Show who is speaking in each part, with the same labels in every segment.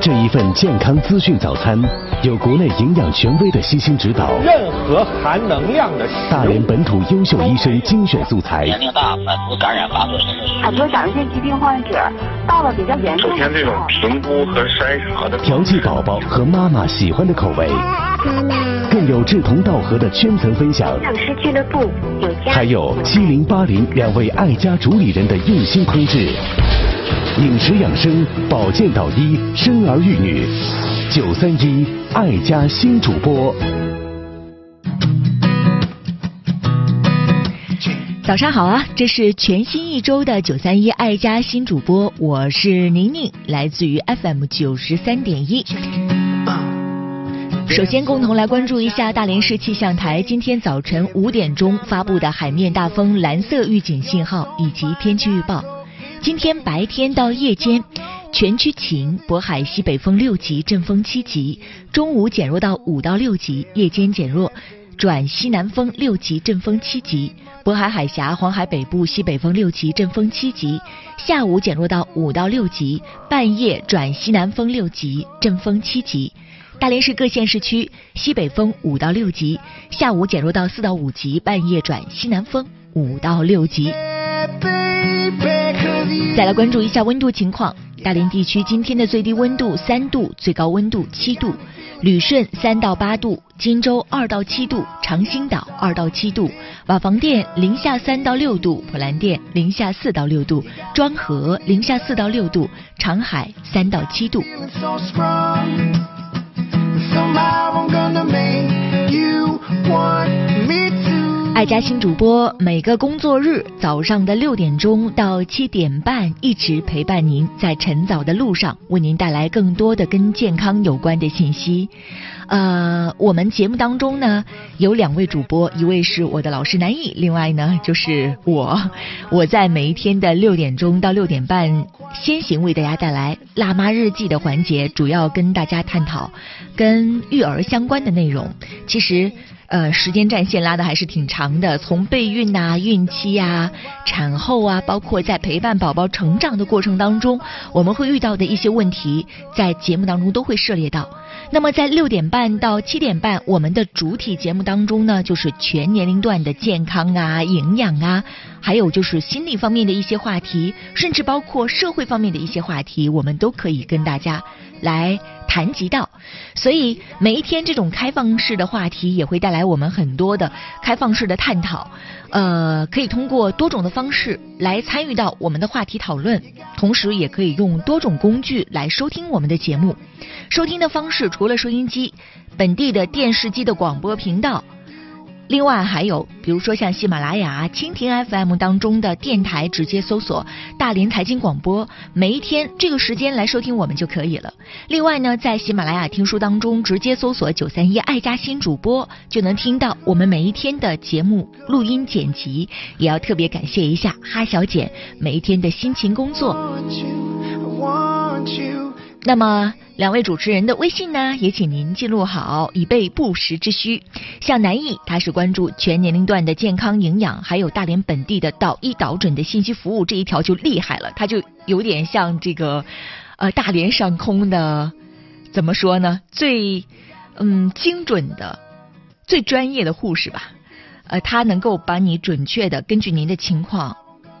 Speaker 1: 这一份健康资讯早餐，有国内营养权威的悉心指导，
Speaker 2: 任何含能量的
Speaker 1: 大连本土优秀医生精选素材，
Speaker 3: 年龄大，反复感染发作。
Speaker 4: 很多甲状腺疾病患者到了比较严重
Speaker 5: 首先，这种评估和筛查的
Speaker 1: 调剂宝宝和妈妈喜欢的口味，更有志同道合的圈层分享，
Speaker 4: 养师俱乐部有家，
Speaker 1: 还有七零八零两位爱家主理人的用心烹制。饮食养生、保健导医、生儿育女，九三一爱家新主播。
Speaker 6: 早上好啊！这是全新一周的九三一爱家新主播，我是宁宁，来自于 FM 九十三点一。首先，共同来关注一下大连市气象台今天早晨五点钟发布的海面大风蓝色预警信号以及天气预报。今天白天到夜间，全区晴，渤海西北风六级，阵风七级；中午减弱到五到六级，夜间减弱转西南风六级，阵风七级；渤海海峡、黄海北部西北风六级，阵风七级；下午减弱到五到六级，半夜转西南风六级，阵风七级。大连市各县市区西北风五到六级，下午减弱到四到五级，半夜转西南风五到六级。再来关注一下温度情况，大连地区今天的最低温度三度，最高温度七度，旅顺三到八度，金州二到七度，长兴岛二到七度，瓦房店零下三到六度，普兰店零下四到六度，庄河零下四到六度，长海三到七度。爱家新主播每个工作日早上的六点钟到七点半，一直陪伴您在晨早的路上，为您带来更多的跟健康有关的信息。呃，我们节目当中呢有两位主播，一位是我的老师南艺，另外呢就是我。我在每一天的六点钟到六点半，先行为大家带来“辣妈日记”的环节，主要跟大家探讨跟育儿相关的内容。其实。呃，时间战线拉的还是挺长的，从备孕呐、孕期呀、产后啊，包括在陪伴宝宝成长的过程当中，我们会遇到的一些问题，在节目当中都会涉猎到。那么在六点半到七点半，我们的主体节目当中呢，就是全年龄段的健康啊、营养啊，还有就是心理方面的一些话题，甚至包括社会方面的一些话题，我们都可以跟大家来。谈及到，所以每一天这种开放式的话题也会带来我们很多的开放式的探讨，呃，可以通过多种的方式来参与到我们的话题讨论，同时也可以用多种工具来收听我们的节目。收听的方式除了收音机，本地的电视机的广播频道。另外还有，比如说像喜马拉雅、蜻蜓 FM 当中的电台，直接搜索“大连财经广播”，每一天这个时间来收听我们就可以了。另外呢，在喜马拉雅听书当中，直接搜索“九三一爱家新主播”，就能听到我们每一天的节目录音剪辑。也要特别感谢一下哈小姐每一天的辛勤工作。那么，两位主持人的微信呢，也请您记录好，以备不时之需。像南艺，他是关注全年龄段的健康营养，还有大连本地的导医导诊的信息服务这一条就厉害了，他就有点像这个，呃，大连上空的，怎么说呢？最嗯精准的、最专业的护士吧。呃，他能够把你准确的根据您的情况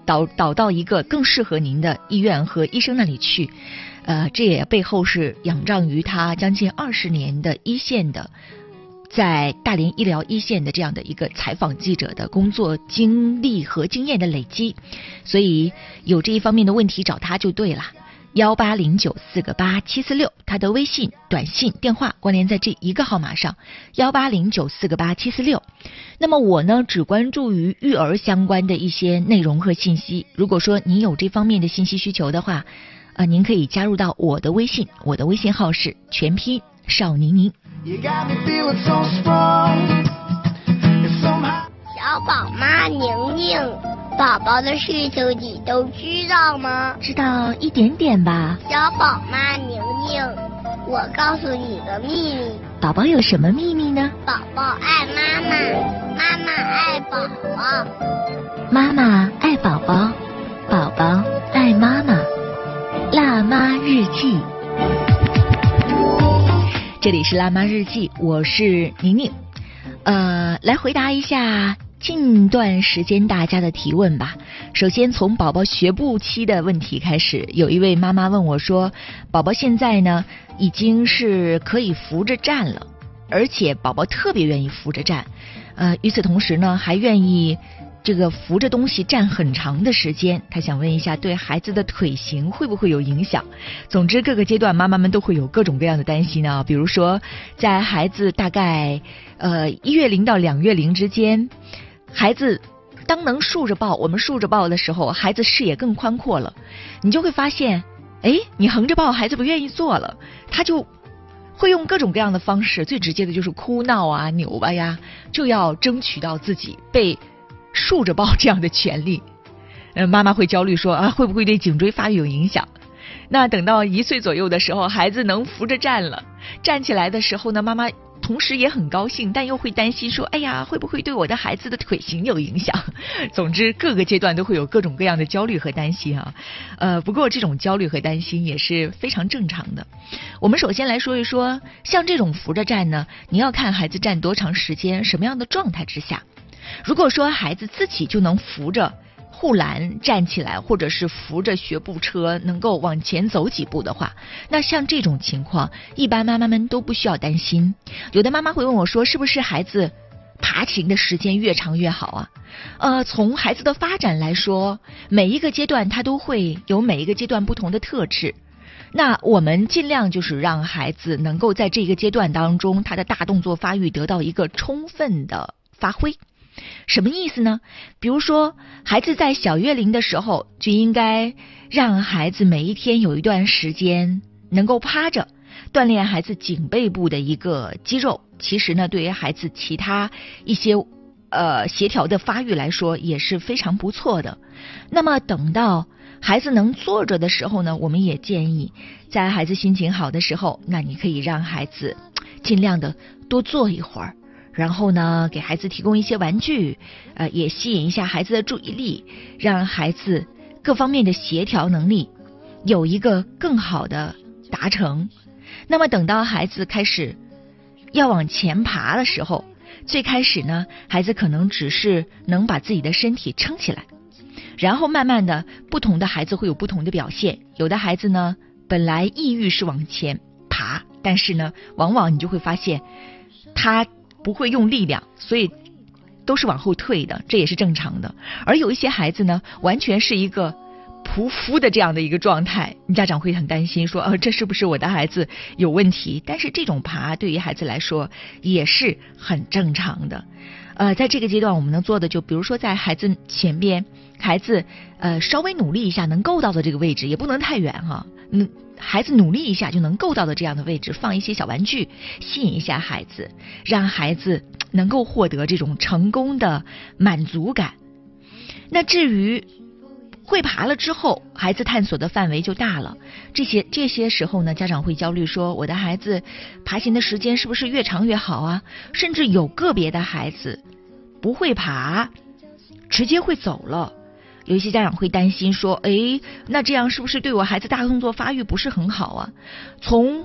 Speaker 6: 导导到一个更适合您的医院和医生那里去。呃，这也背后是仰仗于他将近二十年的一线的，在大连医疗一线的这样的一个采访记者的工作经历和经验的累积，所以有这一方面的问题找他就对了。幺八零九四个八七四六，他的微信、短信、电话关联在这一个号码上，幺八零九四个八七四六。那么我呢，只关注于育儿相关的一些内容和信息。如果说您有这方面的信息需求的话，啊，您可以加入到我的微信，我的微信号是全拼少宁宁。
Speaker 7: 小宝妈宁宁，宝宝的事情你都知道吗？
Speaker 6: 知道一点点吧。
Speaker 7: 小宝妈宁宁，我告诉你个秘密。
Speaker 6: 宝宝有什么秘密呢？
Speaker 7: 宝宝爱妈妈，妈妈爱宝宝。
Speaker 6: 妈妈爱宝宝，宝宝爱妈妈。辣妈日记。这里是辣妈日记，我是宁宁。呃，来回答一下近段时间大家的提问吧。首先从宝宝学步期的问题开始，有一位妈妈问我说，宝宝现在呢已经是可以扶着站了，而且宝宝特别愿意扶着站，呃，与此同时呢还愿意。这个扶着东西站很长的时间，他想问一下，对孩子的腿型会不会有影响？总之，各个阶段妈妈们都会有各种各样的担心啊。比如说，在孩子大概呃一月龄到两月龄之间，孩子当能竖着抱，我们竖着抱的时候，孩子视野更宽阔了，你就会发现，哎，你横着抱，孩子不愿意坐了，他就会用各种各样的方式，最直接的就是哭闹啊、扭巴呀，就要争取到自己被。竖着抱这样的权利，呃，妈妈会焦虑说啊，会不会对颈椎发育有影响？那等到一岁左右的时候，孩子能扶着站了，站起来的时候呢，妈妈同时也很高兴，但又会担心说，哎呀，会不会对我的孩子的腿型有影响？总之，各个阶段都会有各种各样的焦虑和担心啊。呃，不过这种焦虑和担心也是非常正常的。我们首先来说一说，像这种扶着站呢，你要看孩子站多长时间，什么样的状态之下。如果说孩子自己就能扶着护栏站起来，或者是扶着学步车能够往前走几步的话，那像这种情况，一般妈妈们都不需要担心。有的妈妈会问我说，是不是孩子爬行的时间越长越好啊？呃，从孩子的发展来说，每一个阶段他都会有每一个阶段不同的特质。那我们尽量就是让孩子能够在这个阶段当中，他的大动作发育得到一个充分的发挥。什么意思呢？比如说，孩子在小月龄的时候，就应该让孩子每一天有一段时间能够趴着，锻炼孩子颈背部的一个肌肉。其实呢，对于孩子其他一些呃协调的发育来说，也是非常不错的。那么，等到孩子能坐着的时候呢，我们也建议，在孩子心情好的时候，那你可以让孩子尽量的多坐一会儿。然后呢，给孩子提供一些玩具，呃，也吸引一下孩子的注意力，让孩子各方面的协调能力有一个更好的达成。那么，等到孩子开始要往前爬的时候，最开始呢，孩子可能只是能把自己的身体撑起来，然后慢慢的，不同的孩子会有不同的表现。有的孩子呢，本来意欲是往前爬，但是呢，往往你就会发现他。不会用力量，所以都是往后退的，这也是正常的。而有一些孩子呢，完全是一个匍匐的这样的一个状态，家长会很担心，说呃，这是不是我的孩子有问题？但是这种爬对于孩子来说也是很正常的。呃，在这个阶段，我们能做的就比如说在孩子前边，孩子呃稍微努力一下能够到的这个位置，也不能太远哈，嗯。孩子努力一下就能够到的这样的位置，放一些小玩具，吸引一下孩子，让孩子能够获得这种成功的满足感。那至于会爬了之后，孩子探索的范围就大了。这些这些时候呢，家长会焦虑说，我的孩子爬行的时间是不是越长越好啊？甚至有个别的孩子不会爬，直接会走了。有一些家长会担心说：“诶，那这样是不是对我孩子大动作发育不是很好啊？”从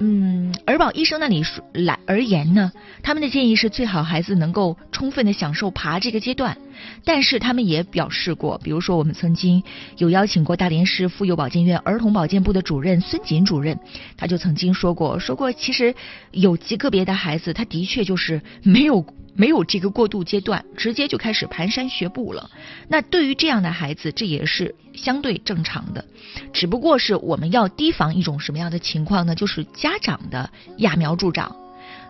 Speaker 6: 嗯儿保医生那里来而言呢，他们的建议是最好孩子能够充分的享受爬这个阶段。但是他们也表示过，比如说我们曾经有邀请过大连市妇幼保健院儿童保健部的主任孙锦主任，他就曾经说过，说过其实有极个别的孩子，他的确就是没有。没有这个过渡阶段，直接就开始蹒跚学步了。那对于这样的孩子，这也是相对正常的。只不过是我们要提防一种什么样的情况呢？就是家长的揠苗助长，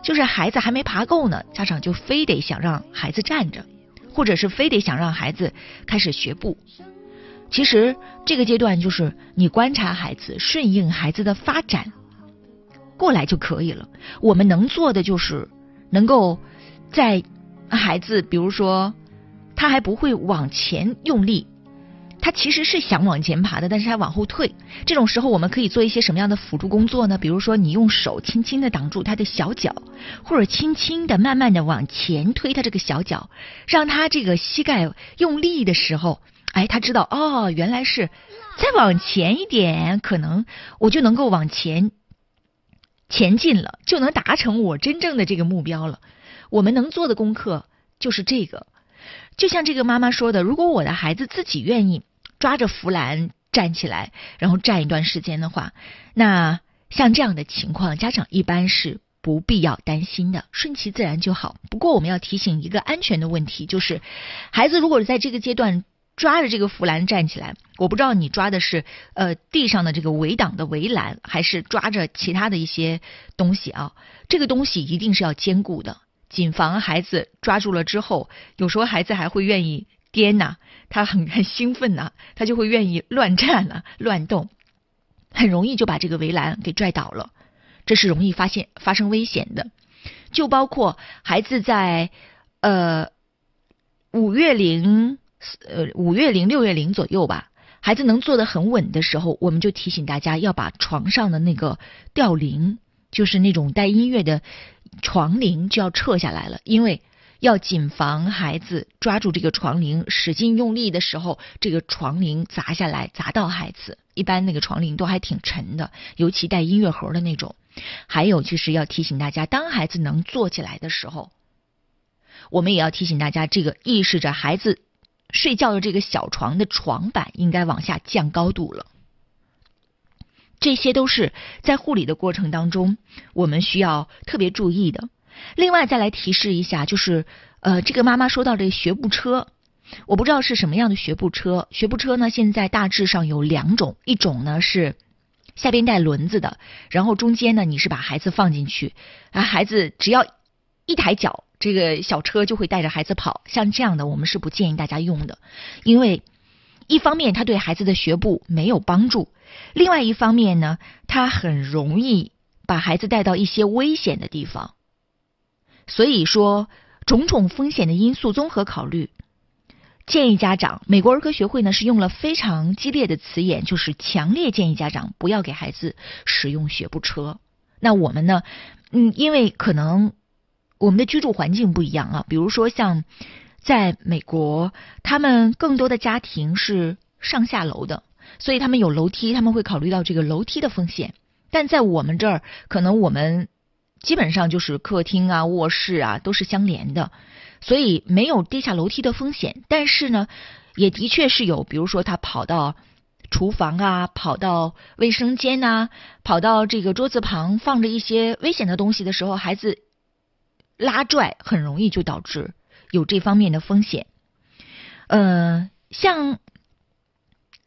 Speaker 6: 就是孩子还没爬够呢，家长就非得想让孩子站着，或者是非得想让孩子开始学步。其实这个阶段就是你观察孩子，顺应孩子的发展过来就可以了。我们能做的就是能够。在孩子，比如说他还不会往前用力，他其实是想往前爬的，但是他往后退。这种时候，我们可以做一些什么样的辅助工作呢？比如说，你用手轻轻的挡住他的小脚，或者轻轻的、慢慢的往前推他这个小脚，让他这个膝盖用力的时候，哎，他知道哦，原来是再往前一点，可能我就能够往前。前进了，就能达成我真正的这个目标了。我们能做的功课就是这个。就像这个妈妈说的，如果我的孩子自己愿意抓着扶栏站起来，然后站一段时间的话，那像这样的情况，家长一般是不必要担心的，顺其自然就好。不过我们要提醒一个安全的问题，就是孩子如果在这个阶段抓着这个扶栏站起来，我不知道你抓的是呃地上的这个围挡的围栏，还是抓着其他的一些东西啊，这个东西一定是要坚固的。谨防孩子抓住了之后，有时候孩子还会愿意颠呐，他很很兴奋呐，他就会愿意乱站呐、乱动，很容易就把这个围栏给拽倒了，这是容易发现发生危险的。就包括孩子在呃五月龄呃五月龄六月龄左右吧，孩子能坐得很稳的时候，我们就提醒大家要把床上的那个吊铃，就是那种带音乐的。床铃就要撤下来了，因为要谨防孩子抓住这个床铃使劲用力的时候，这个床铃砸下来砸到孩子。一般那个床铃都还挺沉的，尤其带音乐盒的那种。还有就是要提醒大家，当孩子能坐起来的时候，我们也要提醒大家，这个意识着孩子睡觉的这个小床的床板应该往下降高度了。这些都是在护理的过程当中，我们需要特别注意的。另外，再来提示一下，就是呃，这个妈妈说到这学步车，我不知道是什么样的学步车。学步车呢，现在大致上有两种，一种呢是下边带轮子的，然后中间呢你是把孩子放进去，啊，孩子只要一抬脚，这个小车就会带着孩子跑。像这样的，我们是不建议大家用的，因为一方面它对孩子的学步没有帮助。另外一方面呢，他很容易把孩子带到一些危险的地方。所以说，种种风险的因素综合考虑，建议家长，美国儿科学会呢是用了非常激烈的词眼，就是强烈建议家长不要给孩子使用学步车。那我们呢，嗯，因为可能我们的居住环境不一样啊，比如说像在美国，他们更多的家庭是上下楼的。所以他们有楼梯，他们会考虑到这个楼梯的风险。但在我们这儿，可能我们基本上就是客厅啊、卧室啊都是相连的，所以没有跌下楼梯的风险。但是呢，也的确是有，比如说他跑到厨房啊、跑到卫生间呐、跑到这个桌子旁放着一些危险的东西的时候，孩子拉拽很容易就导致有这方面的风险。呃，像。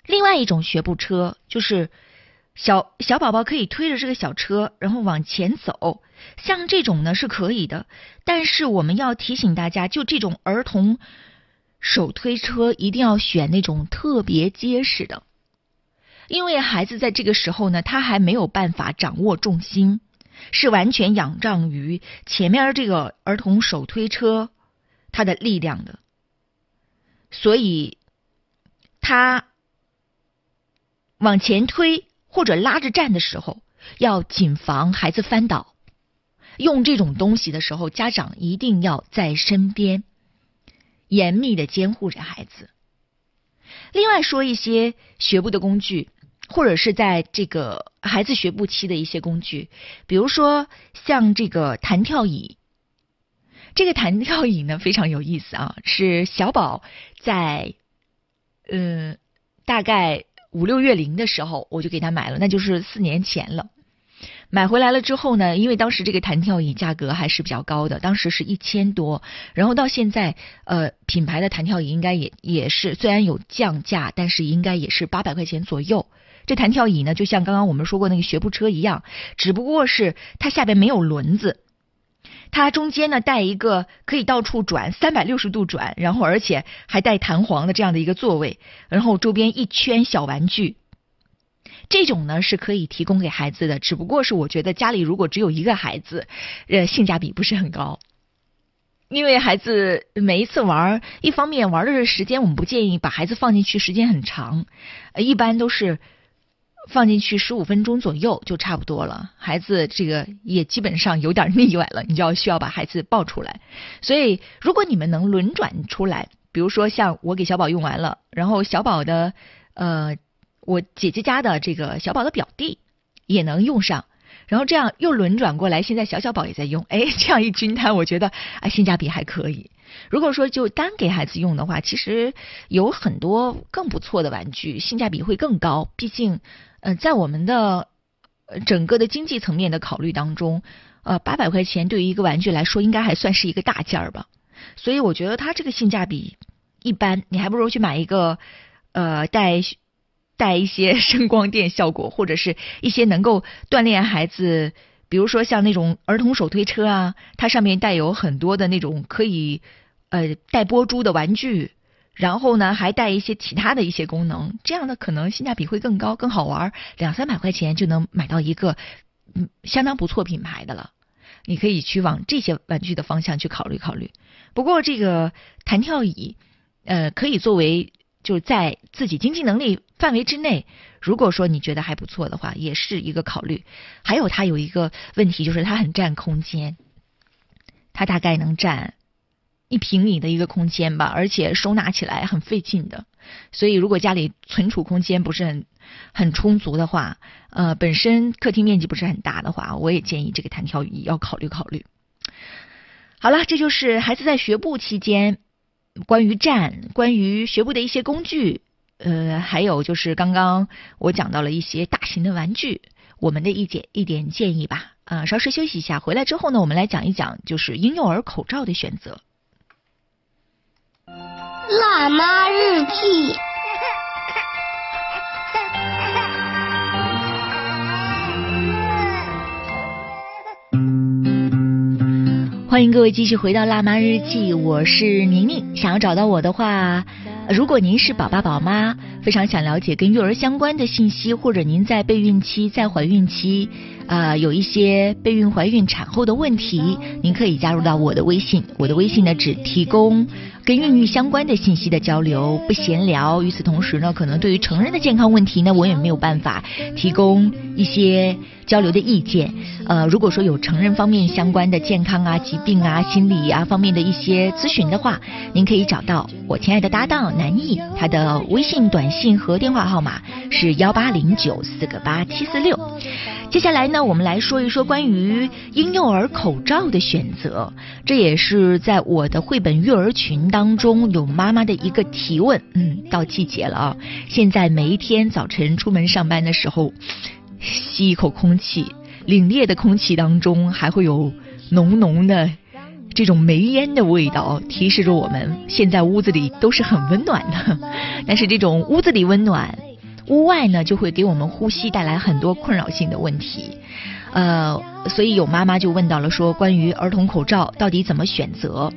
Speaker 6: 另外一种学步车就是小小宝宝可以推着这个小车，然后往前走，像这种呢是可以的。但是我们要提醒大家，就这种儿童手推车一定要选那种特别结实的，因为孩子在这个时候呢，他还没有办法掌握重心，是完全仰仗于前面这个儿童手推车它的力量的，所以他。往前推或者拉着站的时候，要谨防孩子翻倒。用这种东西的时候，家长一定要在身边，严密的监护着孩子。另外说一些学步的工具，或者是在这个孩子学步期的一些工具，比如说像这个弹跳椅。这个弹跳椅呢非常有意思啊，是小宝在嗯大概。五六月龄的时候，我就给他买了，那就是四年前了。买回来了之后呢，因为当时这个弹跳椅价格还是比较高的，当时是一千多，然后到现在，呃，品牌的弹跳椅应该也也是虽然有降价，但是应该也是八百块钱左右。这弹跳椅呢，就像刚刚我们说过那个学步车一样，只不过是它下边没有轮子。它中间呢带一个可以到处转，三百六十度转，然后而且还带弹簧的这样的一个座位，然后周边一圈小玩具。这种呢是可以提供给孩子的，只不过是我觉得家里如果只有一个孩子，呃，性价比不是很高，因为孩子每一次玩，一方面玩的时间我们不建议把孩子放进去时间很长，呃一般都是。放进去十五分钟左右就差不多了，孩子这个也基本上有点腻歪了，你就要需要把孩子抱出来。所以，如果你们能轮转出来，比如说像我给小宝用完了，然后小宝的呃，我姐姐家的这个小宝的表弟也能用上，然后这样又轮转过来，现在小小宝也在用，哎，这样一均摊，我觉得啊性价比还可以。如果说就单给孩子用的话，其实有很多更不错的玩具，性价比会更高。毕竟，呃，在我们的呃整个的经济层面的考虑当中，呃，八百块钱对于一个玩具来说，应该还算是一个大件儿吧。所以我觉得它这个性价比一般，你还不如去买一个呃带。带一些 声光电效果，或者是一些能够锻炼孩子，比如说像那种儿童手推车啊，它上面带有很多的那种可以呃带波珠的玩具，然后呢还带一些其他的一些功能，这样的可能性价比会更高，更好玩，两三百块钱就能买到一个嗯相当不错品牌的了。你可以去往这些玩具的方向去考虑考虑。不过这个弹跳椅呃可以作为。就是在自己经济能力范围之内，如果说你觉得还不错的话，也是一个考虑。还有它有一个问题，就是它很占空间，它大概能占一平米的一个空间吧，而且收纳起来很费劲的。所以如果家里存储空间不是很很充足的话，呃，本身客厅面积不是很大的话，我也建议这个弹跳椅要考虑考虑。好了，这就是孩子在学步期间。关于站，关于学步的一些工具，呃，还有就是刚刚我讲到了一些大型的玩具，我们的一点一点建议吧。啊，稍事休息一下，回来之后呢，我们来讲一讲就是婴幼儿口罩的选择。
Speaker 7: 辣妈日记。
Speaker 6: 欢迎各位继续回到辣妈日记，我是宁宁。想要找到我的话，如果您是宝爸宝妈，非常想了解跟育儿相关的信息，或者您在备孕期、在怀孕期啊有一些备孕、怀孕、产后的问题，您可以加入到我的微信。我的微信呢，只提供。跟孕育相关的信息的交流不闲聊。与此同时呢，可能对于成人的健康问题呢，我也没有办法提供一些交流的意见。呃，如果说有成人方面相关的健康啊、疾病啊、心理啊方面的一些咨询的话，您可以找到我亲爱的搭档南艺，他的微信、短信和电话号码是幺八零九四个八七四六。接下来呢，我们来说一说关于婴幼儿口罩的选择，这也是在我的绘本育儿群当中有妈妈的一个提问。嗯，到季节了啊，现在每一天早晨出门上班的时候，吸一口空气，凛冽的空气当中还会有浓浓的这种煤烟的味道，提示着我们现在屋子里都是很温暖的。但是这种屋子里温暖。屋外呢，就会给我们呼吸带来很多困扰性的问题，呃，所以有妈妈就问到了说，关于儿童口罩到底怎么选择？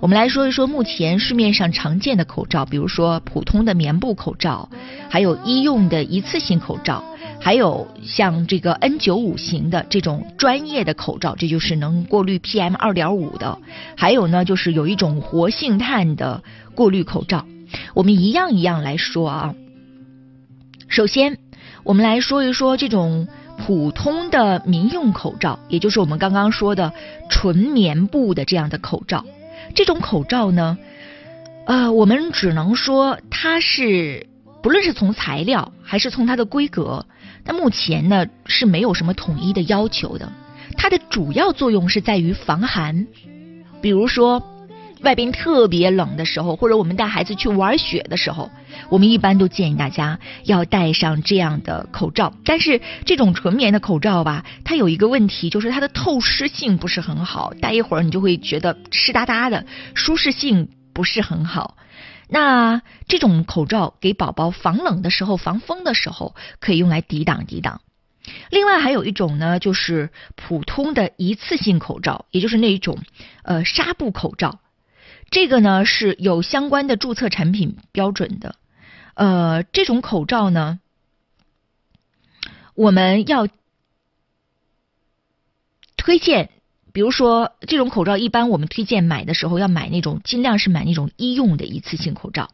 Speaker 6: 我们来说一说目前市面上常见的口罩，比如说普通的棉布口罩，还有医用的一次性口罩，还有像这个 N95 型的这种专业的口罩，这就是能过滤 PM 二点五的，还有呢，就是有一种活性炭的过滤口罩。我们一样一样来说啊。首先，我们来说一说这种普通的民用口罩，也就是我们刚刚说的纯棉布的这样的口罩。这种口罩呢，呃，我们只能说它是不论是从材料还是从它的规格，那目前呢是没有什么统一的要求的。它的主要作用是在于防寒，比如说。外边特别冷的时候，或者我们带孩子去玩雪的时候，我们一般都建议大家要戴上这样的口罩。但是这种纯棉的口罩吧，它有一个问题，就是它的透湿性不是很好，戴一会儿你就会觉得湿哒哒的，舒适性不是很好。那这种口罩给宝宝防冷的时候、防风的时候，可以用来抵挡抵挡。另外还有一种呢，就是普通的一次性口罩，也就是那一种呃纱布口罩。这个呢是有相关的注册产品标准的，呃，这种口罩呢，我们要推荐，比如说这种口罩，一般我们推荐买的时候要买那种尽量是买那种医用的一次性口罩。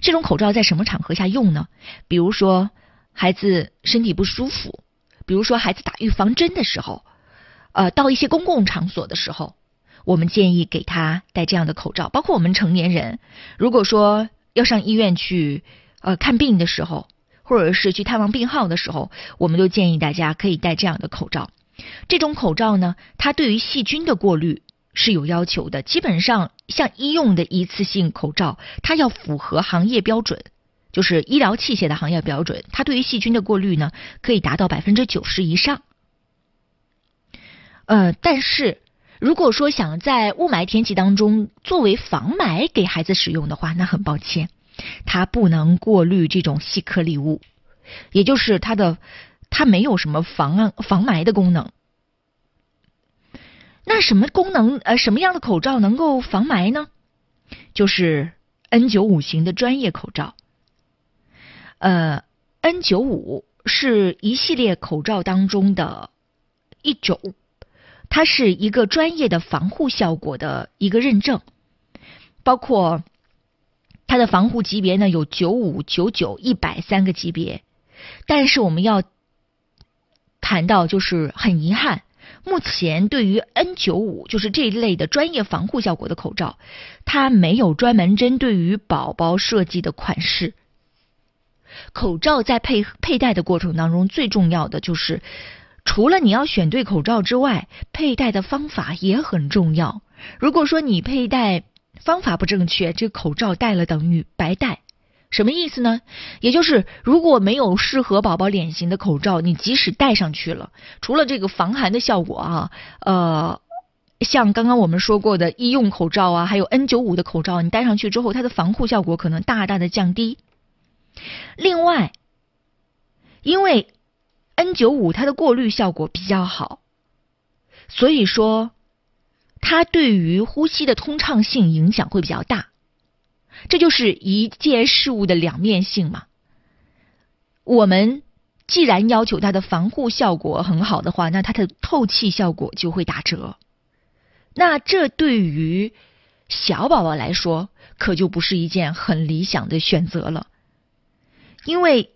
Speaker 6: 这种口罩在什么场合下用呢？比如说孩子身体不舒服，比如说孩子打预防针的时候，呃，到一些公共场所的时候。我们建议给他戴这样的口罩，包括我们成年人，如果说要上医院去呃看病的时候，或者是去探望病号的时候，我们都建议大家可以戴这样的口罩。这种口罩呢，它对于细菌的过滤是有要求的。基本上，像医用的一次性口罩，它要符合行业标准，就是医疗器械的行业标准，它对于细菌的过滤呢，可以达到百分之九十以上。呃，但是如果说想在雾霾天气当中作为防霾给孩子使用的话，那很抱歉，它不能过滤这种细颗粒物，也就是它的它没有什么防防霾的功能。那什么功能呃什么样的口罩能够防霾呢？就是 N 九五型的专业口罩。呃，N 九五是一系列口罩当中的一种。它是一个专业的防护效果的一个认证，包括它的防护级别呢有九五、九九、一百三个级别。但是我们要谈到，就是很遗憾，目前对于 N 九五就是这一类的专业防护效果的口罩，它没有专门针对于宝宝设计的款式。口罩在佩佩戴的过程当中，最重要的就是。除了你要选对口罩之外，佩戴的方法也很重要。如果说你佩戴方法不正确，这口罩戴了等于白戴。什么意思呢？也就是如果没有适合宝宝脸型的口罩，你即使戴上去了，除了这个防寒的效果啊，呃，像刚刚我们说过的医用口罩啊，还有 N 九五的口罩，你戴上去之后，它的防护效果可能大大的降低。另外，因为 N 九五它的过滤效果比较好，所以说它对于呼吸的通畅性影响会比较大。这就是一件事物的两面性嘛。我们既然要求它的防护效果很好的话，那它的透气效果就会打折。那这对于小宝宝来说，可就不是一件很理想的选择了，因为。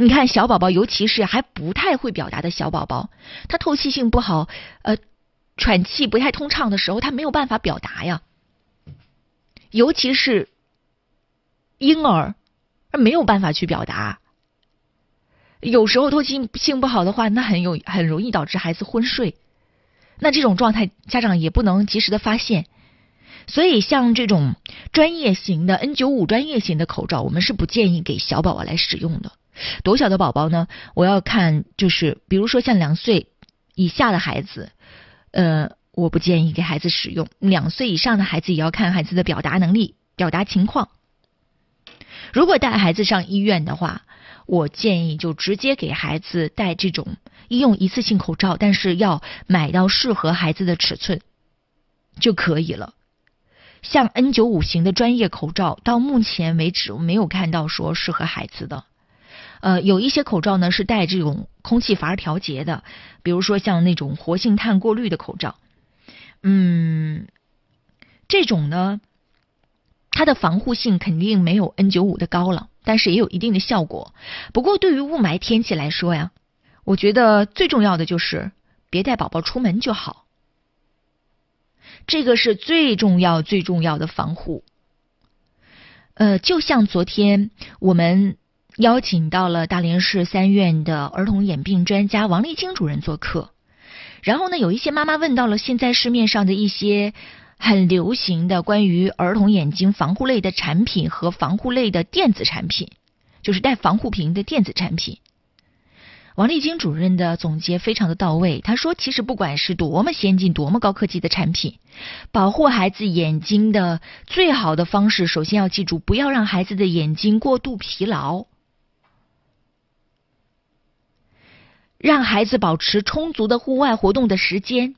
Speaker 6: 你看，小宝宝，尤其是还不太会表达的小宝宝，他透气性不好，呃，喘气不太通畅的时候，他没有办法表达呀。尤其是婴儿，他没有办法去表达。有时候透气性不好的话，那很有很容易导致孩子昏睡。那这种状态，家长也不能及时的发现。所以，像这种专业型的 N 九五专业型的口罩，我们是不建议给小宝宝来使用的。多小的宝宝呢？我要看，就是比如说像两岁以下的孩子，呃，我不建议给孩子使用。两岁以上的孩子也要看孩子的表达能力、表达情况。如果带孩子上医院的话，我建议就直接给孩子戴这种医用一次性口罩，但是要买到适合孩子的尺寸就可以了。像 N 九五型的专业口罩，到目前为止我没有看到说适合孩子的。呃，有一些口罩呢是带这种空气阀调节的，比如说像那种活性炭过滤的口罩，嗯，这种呢，它的防护性肯定没有 N 九五的高了，但是也有一定的效果。不过对于雾霾天气来说呀，我觉得最重要的就是别带宝宝出门就好，这个是最重要最重要的防护。呃，就像昨天我们。邀请到了大连市三院的儿童眼病专家王丽晶主任做客，然后呢，有一些妈妈问到了现在市面上的一些很流行的关于儿童眼睛防护类的产品和防护类的电子产品，就是带防护屏的电子产品。王丽晶主任的总结非常的到位，他说，其实不管是多么先进、多么高科技的产品，保护孩子眼睛的最好的方式，首先要记住，不要让孩子的眼睛过度疲劳。让孩子保持充足的户外活动的时间，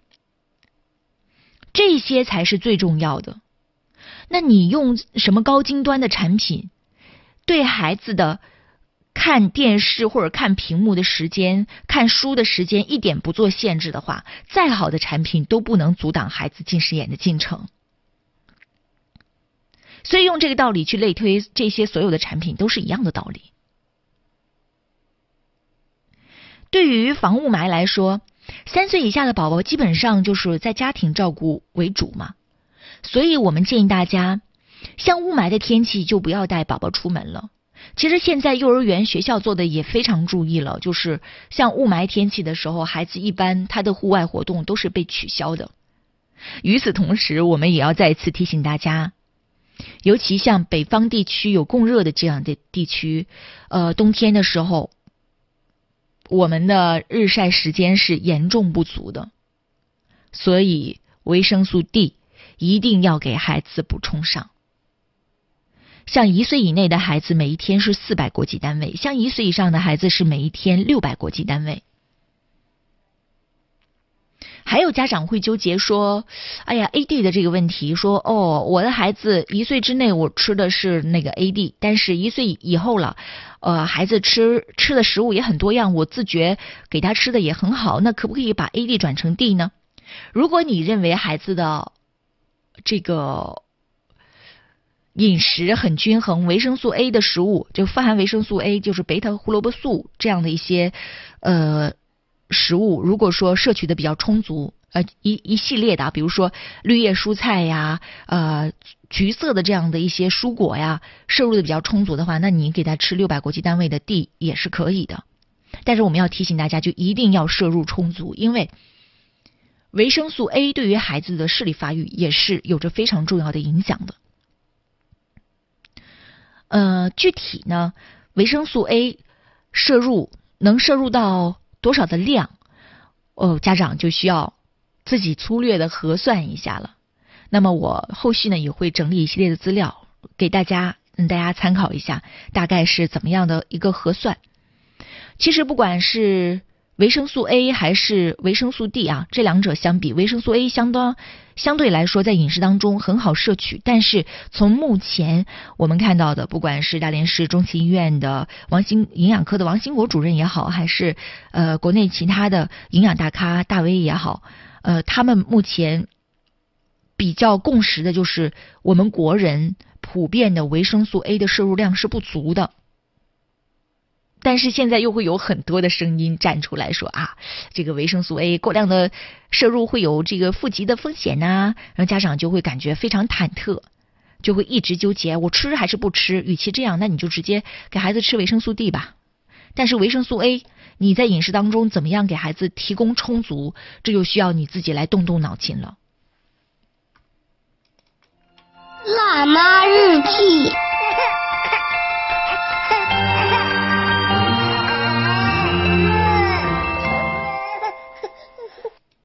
Speaker 6: 这些才是最重要的。那你用什么高精端的产品，对孩子的看电视或者看屏幕的时间、看书的时间一点不做限制的话，再好的产品都不能阻挡孩子近视眼的进程。所以用这个道理去类推这些所有的产品，都是一样的道理。对于防雾霾来说，三岁以下的宝宝基本上就是在家庭照顾为主嘛，所以我们建议大家，像雾霾的天气就不要带宝宝出门了。其实现在幼儿园学校做的也非常注意了，就是像雾霾天气的时候，孩子一般他的户外活动都是被取消的。与此同时，我们也要再次提醒大家，尤其像北方地区有供热的这样的地区，呃，冬天的时候，我们的日晒时间是严重不足的，所以维生素 D 一定要给孩子补充上。像一岁以内的孩子，每一天是四百国际单位；像一岁以上的孩子是每一天六百国际单位。还有家长会纠结说：“哎呀，AD 的这个问题，说哦，我的孩子一岁之内我吃的是那个 AD，但是一岁以后了，呃，孩子吃吃的食物也很多样，我自觉给他吃的也很好，那可不可以把 AD 转成 D 呢？如果你认为孩子的这个饮食很均衡，维生素 A 的食物就富含维生素 A，就是贝塔胡萝卜素这样的一些呃。”食物如果说摄取的比较充足，呃，一一系列的，比如说绿叶蔬菜呀，呃，橘色的这样的一些蔬果呀，摄入的比较充足的话，那你给他吃六百国际单位的 D 也是可以的。但是我们要提醒大家，就一定要摄入充足，因为维生素 A 对于孩子的视力发育也是有着非常重要的影响的。呃，具体呢，维生素 A 摄入能摄入到。多少的量，哦，家长就需要自己粗略的核算一下了。那么我后续呢也会整理一系列的资料给大家，嗯大家参考一下，大概是怎么样的一个核算。其实不管是。维生素 A 还是维生素 D 啊？这两者相比，维生素 A 相当相对来说在饮食当中很好摄取。但是从目前我们看到的，不管是大连市中心医院的王兴营养科的王兴国主任也好，还是呃国内其他的营养大咖大 V 也好，呃，他们目前比较共识的就是，我们国人普遍的维生素 A 的摄入量是不足的。但是现在又会有很多的声音站出来说啊，这个维生素 A 过量的摄入会有这个负极的风险呐，然后家长就会感觉非常忐忑，就会一直纠结我吃还是不吃。与其这样，那你就直接给孩子吃维生素 D 吧。但是维生素 A 你在饮食当中怎么样给孩子提供充足，这就需要你自己来动动脑筋了。
Speaker 7: 辣妈日记。